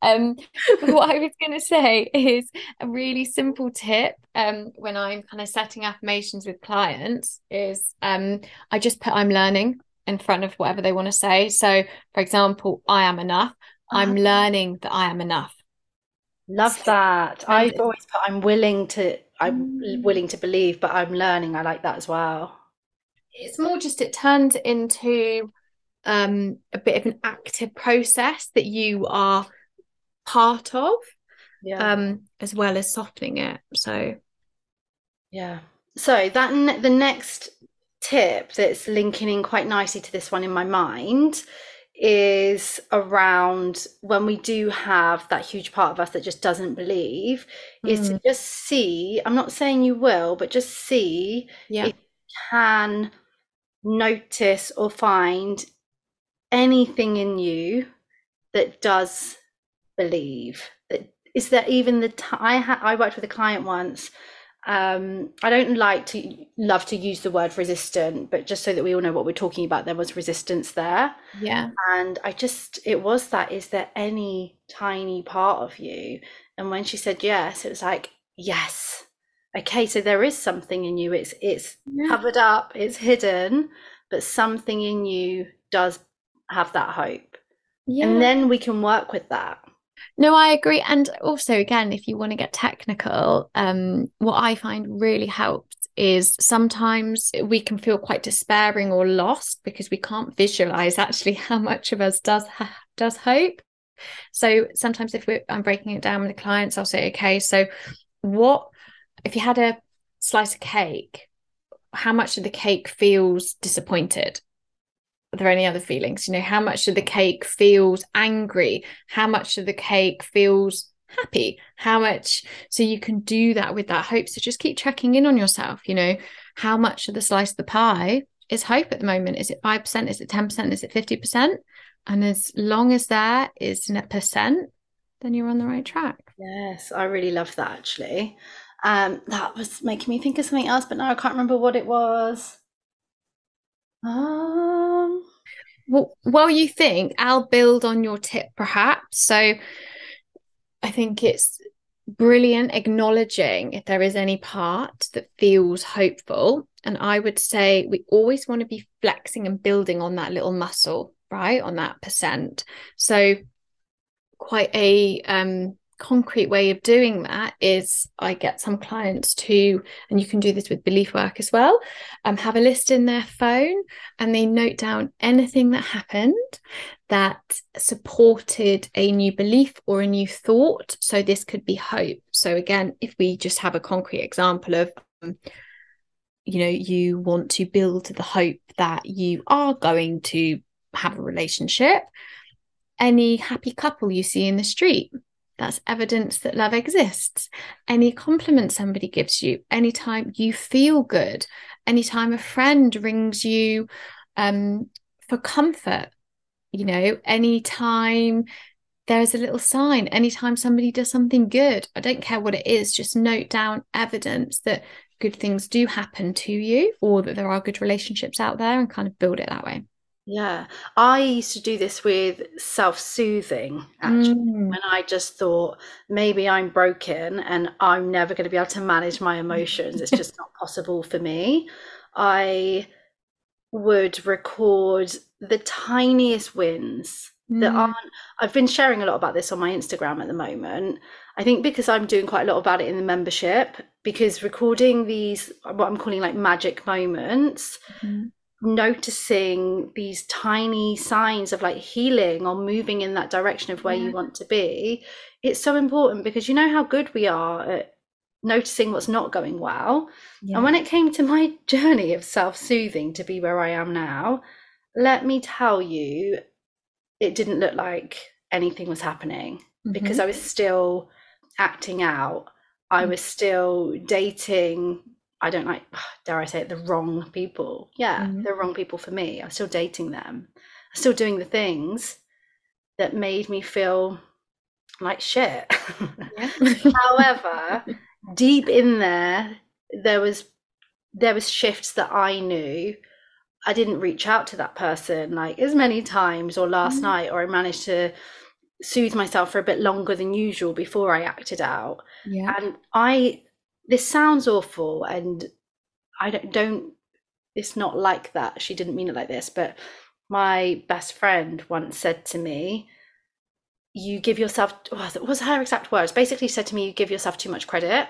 Um, what I was going to say is a really simple tip um, when I'm kind of setting affirmations with clients is um, I just put I'm learning in front of whatever they want to say. So, for example, I am enough. I'm ah. learning that I am enough. Love that. I've always put I'm willing to I'm mm. willing to believe, but I'm learning. I like that as well. It's more just it turns into um, a bit of an active process that you are part of yeah. um as well as softening it so yeah so that ne- the next tip that's linking in quite nicely to this one in my mind is around when we do have that huge part of us that just doesn't believe mm. is to mm. just see i'm not saying you will but just see yeah. if you can notice or find anything in you that does believe that is that even the time I had I worked with a client once um, I don't like to love to use the word resistant, but just so that we all know what we're talking about, there was resistance there. Yeah. And I just, it was that, is there any tiny part of you? And when she said yes, it was like, yes. Okay, so there is something in you. It's it's yeah. covered up, it's hidden, but something in you does have that hope. Yeah. And then we can work with that. No, I agree. And also, again, if you want to get technical, um, what I find really helps is sometimes we can feel quite despairing or lost because we can't visualize actually how much of us does ha- does hope. So sometimes if I'm breaking it down with the clients, I'll say, okay, so what if you had a slice of cake, how much of the cake feels disappointed? Are there any other feelings? You know how much of the cake feels angry? How much of the cake feels happy? How much so you can do that with that hope. So just keep checking in on yourself you know how much of the slice of the pie is hope at the moment? Is it 5% is it 10% is it 50% and as long as there is a percent then you're on the right track. Yes i really love that actually. Um that was making me think of something else but now i can't remember what it was um well while you think i'll build on your tip perhaps so I think it's brilliant acknowledging if there is any part that feels hopeful. And I would say we always want to be flexing and building on that little muscle, right? On that percent. So, quite a um, concrete way of doing that is I get some clients to, and you can do this with belief work as well, um, have a list in their phone and they note down anything that happened that supported a new belief or a new thought. So this could be hope. So again, if we just have a concrete example of, um, you know, you want to build the hope that you are going to have a relationship. Any happy couple you see in the street, that's evidence that love exists. Any compliment somebody gives you, anytime you feel good, anytime a friend rings you um, for comfort, you know, anytime there's a little sign, anytime somebody does something good, I don't care what it is, just note down evidence that good things do happen to you or that there are good relationships out there and kind of build it that way. Yeah, I used to do this with self-soothing actually Mm. when I just thought maybe I'm broken and I'm never going to be able to manage my emotions. It's just not possible for me. I would record the tiniest wins that Mm. aren't I've been sharing a lot about this on my Instagram at the moment. I think because I'm doing quite a lot about it in the membership, because recording these what I'm calling like magic moments Mhm. Noticing these tiny signs of like healing or moving in that direction of where Yeah. you want to be it's so important because you know how good we are at noticing what's not going well and when it came to my journey of self-soothing to be where i am now let me tell you it didn't look like anything was happening because Mhm. i was still acting out i Mm. was still dating I don't like, dare I say it, the wrong people. Yeah, Mhm. the wrong people for me. I'm still dating them. I'm still doing the things that made me feel like shit. yeah. However, deep in there, there was there was shifts that I knew. I didn't reach out to that person like as many times or last Mhm. night, or I managed to soothe myself for a bit longer than usual before I acted out yeah. and i this sounds awful and i don't, don't it's not like that. She didn't mean it like this but my best friend once said to me you give yourself what oh, was her exact words. Basically said to me you give yourself too much credit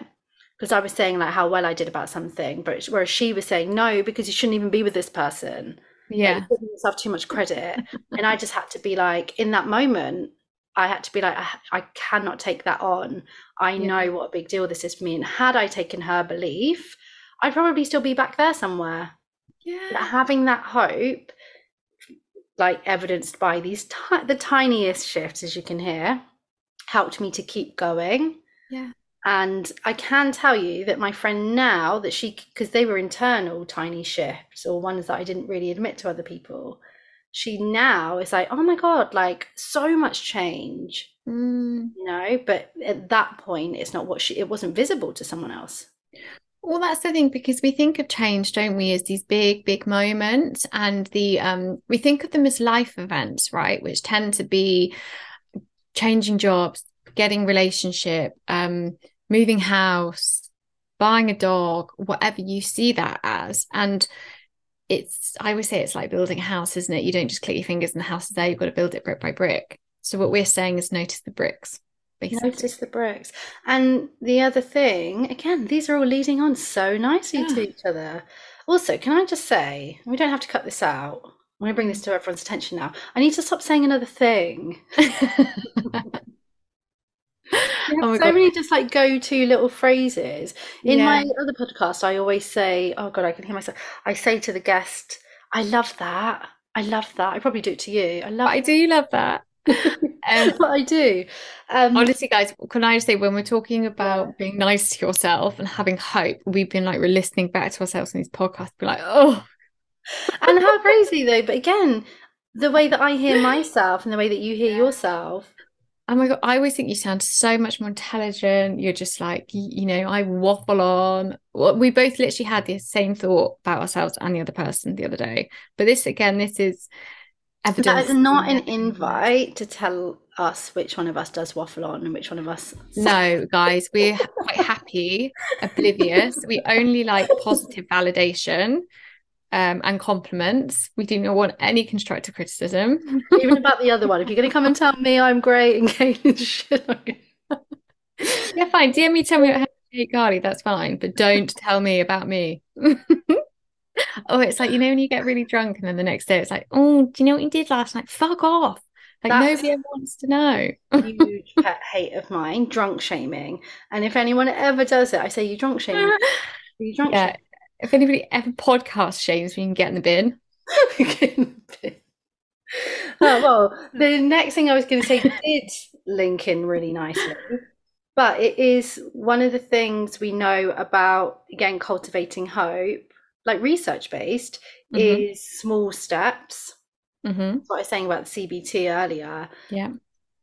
because i was saying like how well i did about something but whereas she was saying no because you shouldn't even be with this person. Like, Yeah. you're giving yourself too much credit. And i just had to be like in that moment i had to be like i, I cannot take that on i Yeah. know what a big deal this is for me and had i taken her belief i'd probably still be back there somewhere but Yeah. having that hope like evidenced by these ti- the tiniest shifts as you can hear helped me to keep going Yeah. and i can tell you that my friend now that she because they were internal tiny shifts or ones that i didn't really admit to other people she now is like oh my god like so much change. Mm. you know but at that point it's not what she it wasn't visible to someone else. Well, that's the thing because we think of change, don't we, as these big, big moments, and the um, we think of them as life events, right, which tend to be changing jobs, getting relationship, um, moving house, buying a dog, whatever you see that as, and it's I always say it's like building a house, isn't it? You don't just click your fingers and the house is there. You've got to build it brick by brick. So what we're saying is notice the bricks, basically. Notice the bricks. And the other thing, again, these are all leading on so nicely to each other. Also, can I just say, we don't have to cut this out. I'm going to bring this to everyone's attention now. I need to stop saying another thing. Oh so God. many just like go to little phrases. In Yeah. my other podcast, I always say, oh God, I can hear myself. I say to the guest, I love that. I love that. I probably do it to you. I love. I do love that. Um, but I do. Um, honestly, guys, can I just say when we're talking about yeah. being nice to yourself and having hope, we've been like we're listening back to ourselves in these podcasts, be like, oh. and how crazy though! But again, the way that I hear myself and the way that you hear yourself. Oh my god, I always think you sound so much more intelligent. You're just like, you know, I waffle on. We both literally had the same thought about ourselves and the other person the other day. But this again, this is evidence. That is not an invite to tell us which one of us does waffle on and which one of us. No, guys, we're quite happy, oblivious. We only like positive validation um, and compliments. We do not want any constructive criticism. Even about the other one. If you're going to come and tell me I'm great and Kane shit, yeah, fine. DM me, tell me about how to hate Carly. That's fine, but don't tell me about me. oh, it's like you know when you get really drunk and then the next day it's like, oh, do you know what you did last night? Fuck off. Like That's nobody ever wants to know. huge pet hate of mine, drunk shaming. And if anyone ever does it, I say you drunk shaming. you drunk yeah. Shame? If anybody ever podcast shames me, you can get in the bin. get in the bin. Oh, well, the next thing I was going to say did link in really nicely, but it is one of the things we know about again cultivating hope, like research based, mm-hmm. is small steps. Mm-hmm. What I was saying about the CBT earlier. Yeah,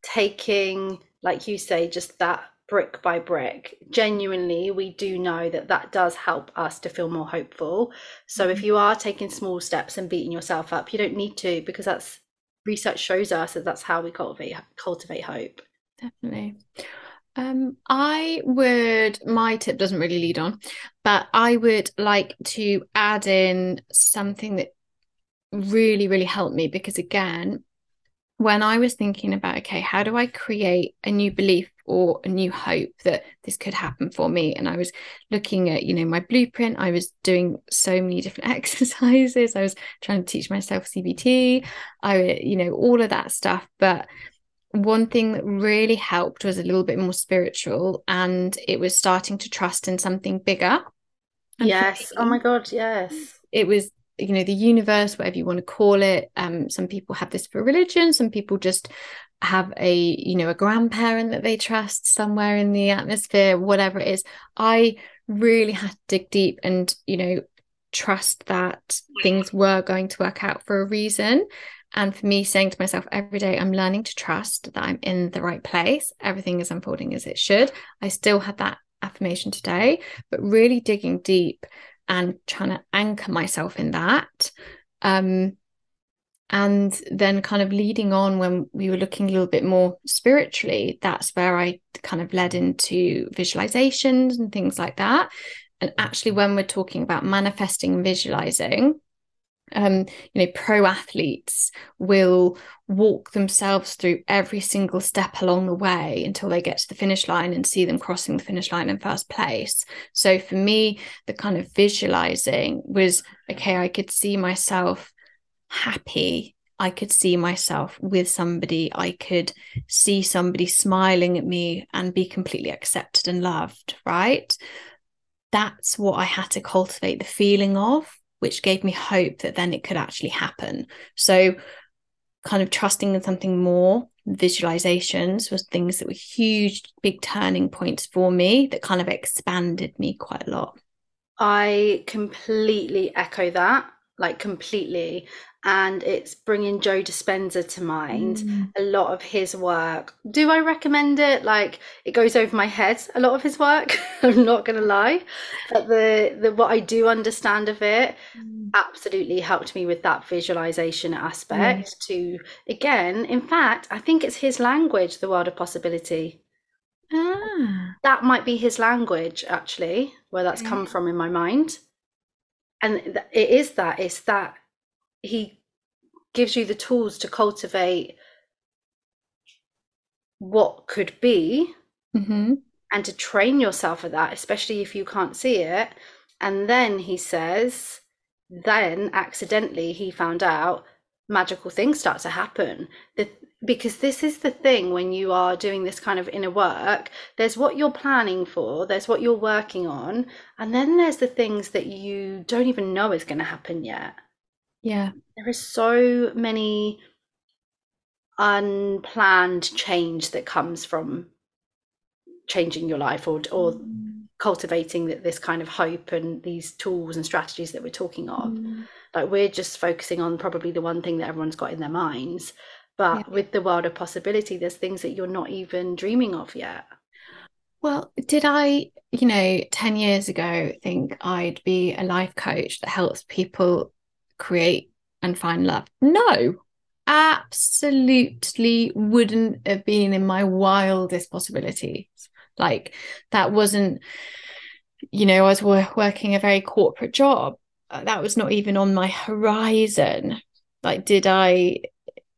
taking, like you say, just that brick by brick. Genuinely we do know that that does help us to feel more hopeful. So mm-hmm. if you are taking small steps and beating yourself up you don't need to because that's research shows us that that's how we cultivate cultivate hope. Definitely. Um, I would, my tip doesn't really lead on, but I would like to add in something that really, really helped me because, again, when I was thinking about, okay, how do I create a new belief or a new hope that this could happen for me. And i was looking at you know my blueprint. I was doing so many different exercises. I was trying to teach myself cbt i you know all of that stuff. But one thing that really helped was a little bit more spiritual and it was starting to trust in something bigger. And yes. Me, oh my god yes. it was you know the universe whatever you want to call it. Um some people have this for religion. Some people just have a you know a grandparent that they trust somewhere in the atmosphere whatever it is. I really had to dig deep and you know trust that things were going to work out for a reason. And for me saying to myself every day i'm learning to trust that i'm in the right place. Everything is unfolding as it should. I still had that affirmation today but really digging deep and trying to anchor myself in that um and then kind of leading on when we were looking a little bit more spiritually that's where i kind of led into visualizations and things like that. And actually when we're talking about manifesting and visualizing um you know pro athletes will walk themselves through every single step along the way until they get to the finish line and see them crossing the finish line in first place. So for me the kind of visualizing was okay i could see myself happy I could see myself with somebody. I could see somebody smiling at me and be completely accepted and loved, right? That's what I had to cultivate the feeling of, which gave me hope that then it could actually happen. So, kind of trusting in something more, visualizations was things that were huge, big turning points for me that kind of expanded me quite a lot. I completely echo that, like completely and it's bringing Joe Dispenza to mind. Mm. A lot of his work. Do I recommend it? Like it goes over my head. A lot of his work. I'm not gonna lie, but the the what I do understand of it mm. absolutely helped me with that visualization aspect. Mm. To again, in fact, I think it's his language, the world of possibility. Ah. That might be his language, actually, where that's come from in my mind. And it is that. It's that he gives you the tools to cultivate what could be mm-hmm. and to train yourself for that, especially if you can't see it. And then he says, then accidentally he found out magical things start to happen. The, because this is the thing when you are doing this kind of inner work there's what you're planning for there's what you're working on and then there's the things that you don't even know is going to happen yet Yeah. There is so many unplanned change that comes from changing your life or or mm. cultivating this kind of hope and these tools and strategies that we're talking of mm. like we're just focusing on probably the one thing that everyone's got in their minds but yeah. with the world of possibility there's things that you're not even dreaming of yet well did i you know 10 years ago think i'd be a life coach that helps people create and find love no absolutely wouldn't have been in my wildest possibilities. Like that wasn't, you know, I was working a very corporate job. Uh, that was not even on my horizon. Like, did I,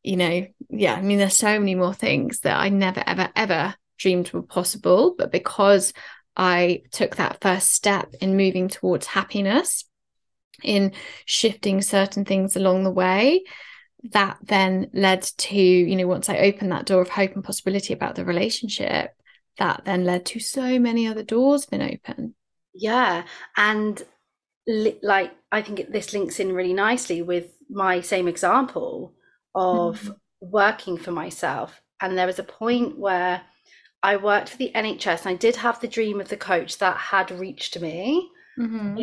you know, yeah, I mean, there's so many more things that I never, ever, ever dreamed were possible. But because I took that first step in moving towards happiness, in shifting certain things along the way, that then led to, you know, once I opened that door of hope and possibility about the relationship, that then led to so many other doors being open. Yeah. And li- like, I think this links in really nicely with my same example of mm-hmm. working for myself. And there was a point where I worked for the NHS and I did have the dream of the coach that had reached me. Mm-hmm.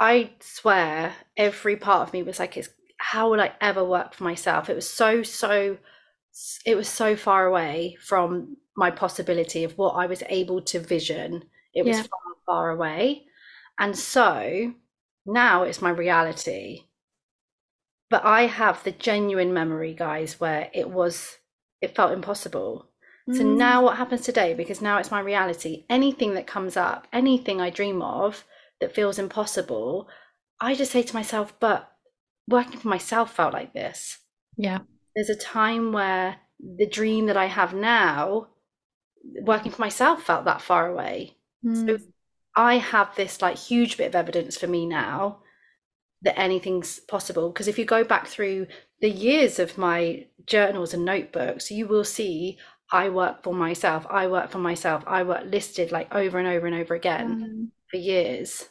I swear every part of me was like, it's how will I ever work for myself? It was so, so, it was so far away from my possibility of what I was able to vision. It was yeah. far, far away. And so now it's my reality. But I have the genuine memory, guys, where it was, it felt impossible. Mm. So now what happens today? Because now it's my reality. Anything that comes up, anything I dream of that feels impossible, I just say to myself, but working for myself felt like this. Yeah. There's a time where the dream that I have now, working for myself felt that far away. Mm. So I have this like huge bit of evidence for me now that anything's possible. Because if you go back through the years of my journals and notebooks, you will see I work for myself, I work for myself, I work listed like over and over and over again mm. For years.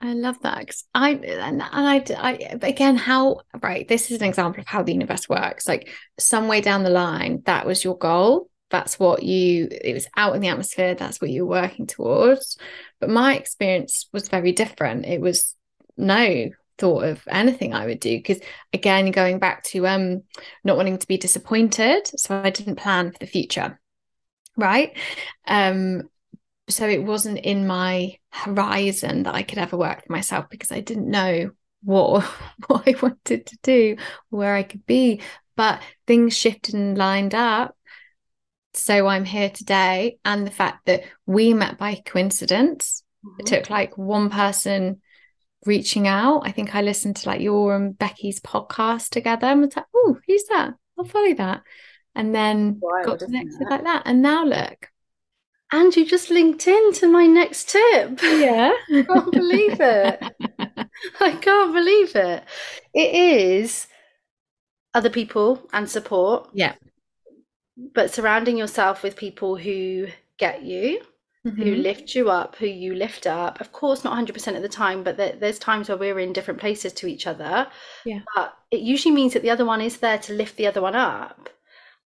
I love that. because I and, I, I again how right. This is an example of how the universe works. Like some way down the line, that was your goal. That's what you. It was out in the atmosphere. That's what you were working towards. But my experience was very different. It was no thought of anything I would do because again, going back to um not wanting to be disappointed, so I didn't plan for the future. Right. Um, so it wasn't in my horizon that I could ever work for myself because I didn't know what what I wanted to do, where I could be. But things shifted and lined up. So I'm here today. And the fact that we met by coincidence, mm-hmm. it took like one person reaching out. I think I listened to like your and Becky's podcast together and was like, oh, who's that? I'll follow that. And then Wild, got connected like that. And now look, and you just linked in to my next tip. Yeah. I can't believe it. I can't believe it. It is other people and support. Yeah. But surrounding yourself with people who get you, mm-hmm. who lift you up, who you lift up. Of course, not 100% of the time, but there's times where we're in different places to each other. Yeah. But it usually means that the other one is there to lift the other one up.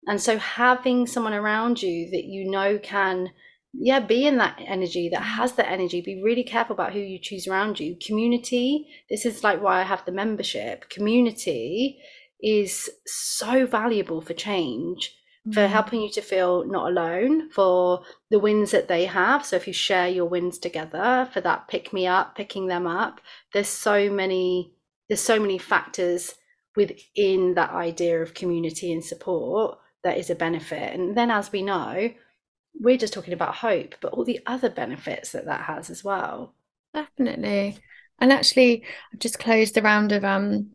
And so having someone around you that you know can yeah be in that energy that has that energy. Be really careful about who you choose around you. Community this is like why i have the membership. Community is so valuable for change for mm. helping you to feel not alone for the wins that they have. So if you share your wins together for that pick me up picking them up there's so many there's so many factors within that idea of community and support that is a benefit. And then as we know we're just talking about hope, but all the other benefits that that has as well. Definitely. And actually, I've just closed the round of um,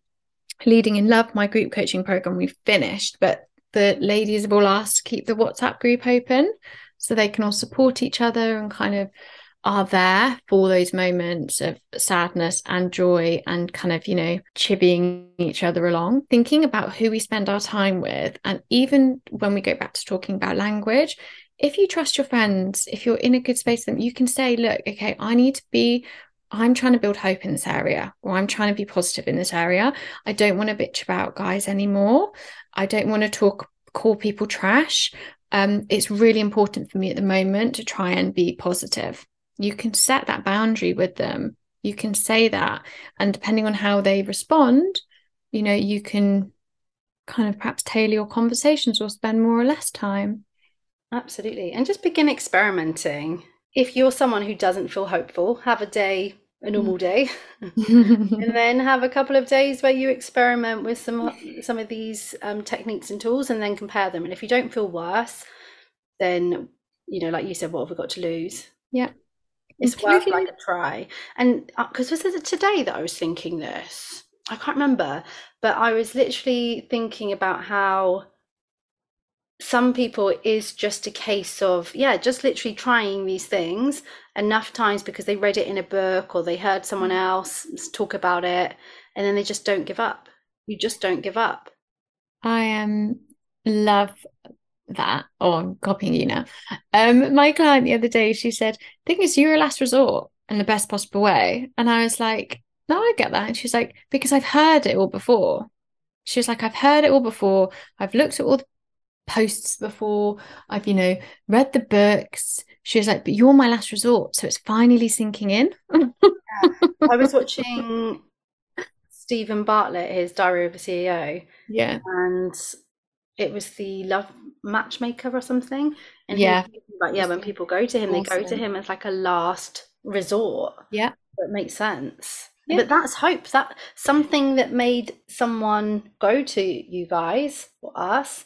leading in love, my group coaching program. We've finished, but the ladies have all asked to keep the WhatsApp group open so they can all support each other and kind of are there for those moments of sadness and joy and kind of, you know, chivvying each other along, thinking about who we spend our time with. And even when we go back to talking about language, if you trust your friends, if you're in a good space then you can say, look, okay, I need to be I'm trying to build hope in this area, or I'm trying to be positive in this area. I don't want to bitch about guys anymore. I don't want to talk, call people trash. Um, it's really important for me at the moment to try and be positive. You can set that boundary with them. You can say that. And depending on how they respond, you know, you can kind of perhaps tailor your conversations or spend more or less time. Absolutely. And just begin experimenting if you're someone who doesn't feel hopeful, have a day, a normal mm. day, and then have a couple of days where you experiment with some some of these um, techniques and tools, and then compare them. And if you don't feel worse, then you know, like you said, what have we got to lose? Yeah, it's worth like a try. And because uh, was it today that I was thinking this? I can't remember, but I was literally thinking about how some people is just a case of yeah just literally trying these things enough times because they read it in a book or they heard someone mm. else talk about it and then they just don't give up. You just don't give up. I um love that oh i'm copying you now. Um my client the other day she said thing is you're a last resort in the best possible way. And i was like no i get that. And she's like because i've heard it all before. She was like i've heard it all before. I've looked at all the posts before. I've, you know, read the books. She was like, but you're my last resort. So it's finally sinking in. yeah. I was watching Steven Bartlett, his Diary of a CEO. Yeah. And it was the love matchmaker or something. And yeah. But yeah, when people go to him, awesome. they go to him as like a last resort. Yeah. That makes sense. Yeah. But that's hope. That something that made someone go to you guys or us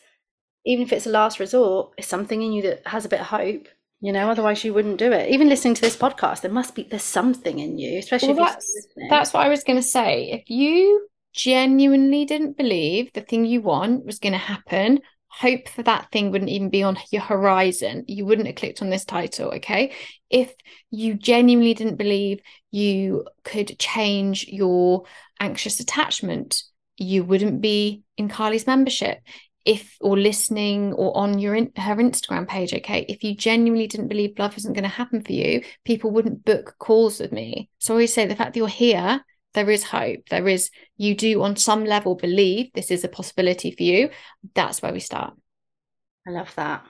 even if it's a last resort, it's something in you that has a bit of hope. You know, otherwise you wouldn't do it. Even listening to this podcast, there must be there's something in you, especially well, that's, that's what I was going to say. If you genuinely didn't believe the thing you want was going to happen, hope for that thing wouldn't even be on your horizon. You wouldn't have clicked on this title, okay? If you genuinely didn't believe you could change your anxious attachment, you wouldn't be in Carly's membership if or listening or on your in, her Instagram page, okay, if you genuinely didn't believe love isn't going to happen for you, people wouldn't book calls with me. So I always say the fact that you're here, there is hope. There is you do on some level believe this is a possibility for you. That's where we start. I love that.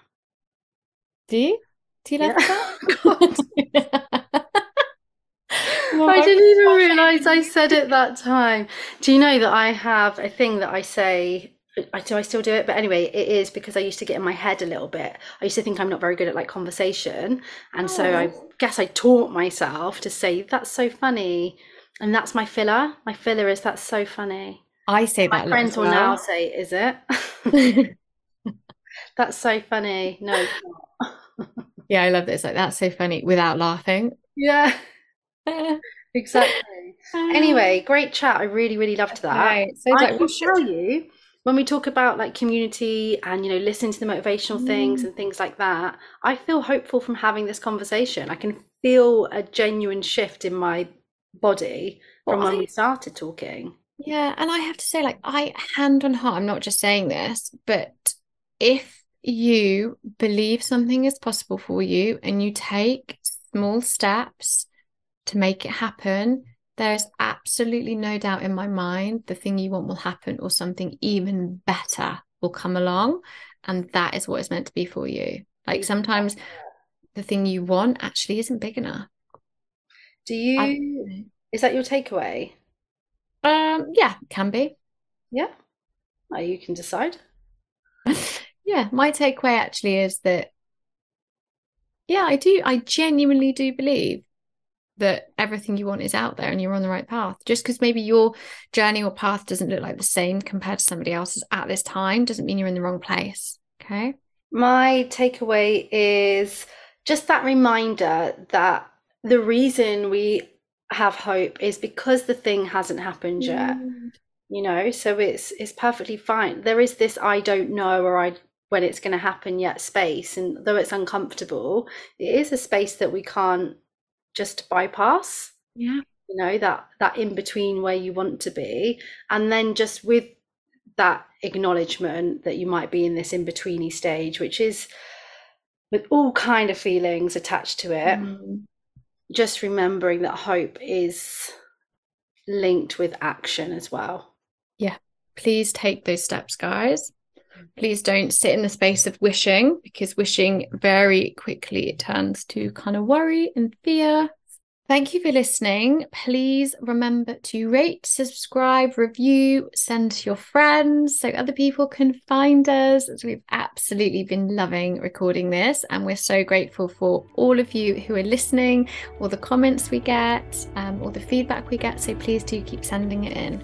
Do you? Do you love yeah. that? I didn't even realize I said it that time. Do you know that I have a thing that I say I, do I still do it? But anyway, it is because I used to get in my head a little bit. I used to think I'm not very good at like conversation. And oh. so I oh. guess I taught myself to say, that's so funny. And that's my filler. My filler is, that's so funny. I say my that. My friends will well. now say, is it? that's so funny. No, yeah, I love this. Like, that's so funny without laughing. Yeah. exactly. anyway, great chat. I really, really loved that. Right. So I can tell you when we talk about like community and you know listening to the motivational mm. things and things like that i feel hopeful from having this conversation i can feel a genuine shift in my body from well, when I, we started talking yeah and i have to say like i hand on heart i'm not just saying this but if you believe something is possible for you and you take small steps to make it happen there's absolutely no doubt in my mind the thing you want will happen or something even better will come along and that is what it's meant to be for you. Like sometimes the thing you want actually isn't big enough. Do you I, is that your takeaway? Um yeah can be. Yeah. Well, you can decide. Yeah my takeaway actually is that yeah i do i genuinely do believe that everything you want is out there and you're on the right path. Just because maybe your journey or path doesn't look like the same compared to somebody else's at this time doesn't mean you're in the wrong place. Okay. My takeaway is just that reminder that the reason we have hope is because the thing hasn't happened yet. Mm. You know, so it's it's perfectly fine. There is this I don't know or I when it's going to happen yet space and though it's uncomfortable, it is a space that we can't just bypass yeah you know that that in between where you want to be and then just with that acknowledgement that you might be in this in betweeny stage which is with all kind of feelings attached to it mm. just remembering that hope is linked with action as well. Yeah. Please take those steps, guys. Please don't sit in the space of wishing because wishing very quickly it turns to kind of worry and fear. Thank you for listening. Please remember to rate, subscribe, review, send to your friends so other people can find us. We've absolutely been loving recording this, and we're so grateful for all of you who are listening, all the comments we get, um, all the feedback we get. So please do keep sending it in.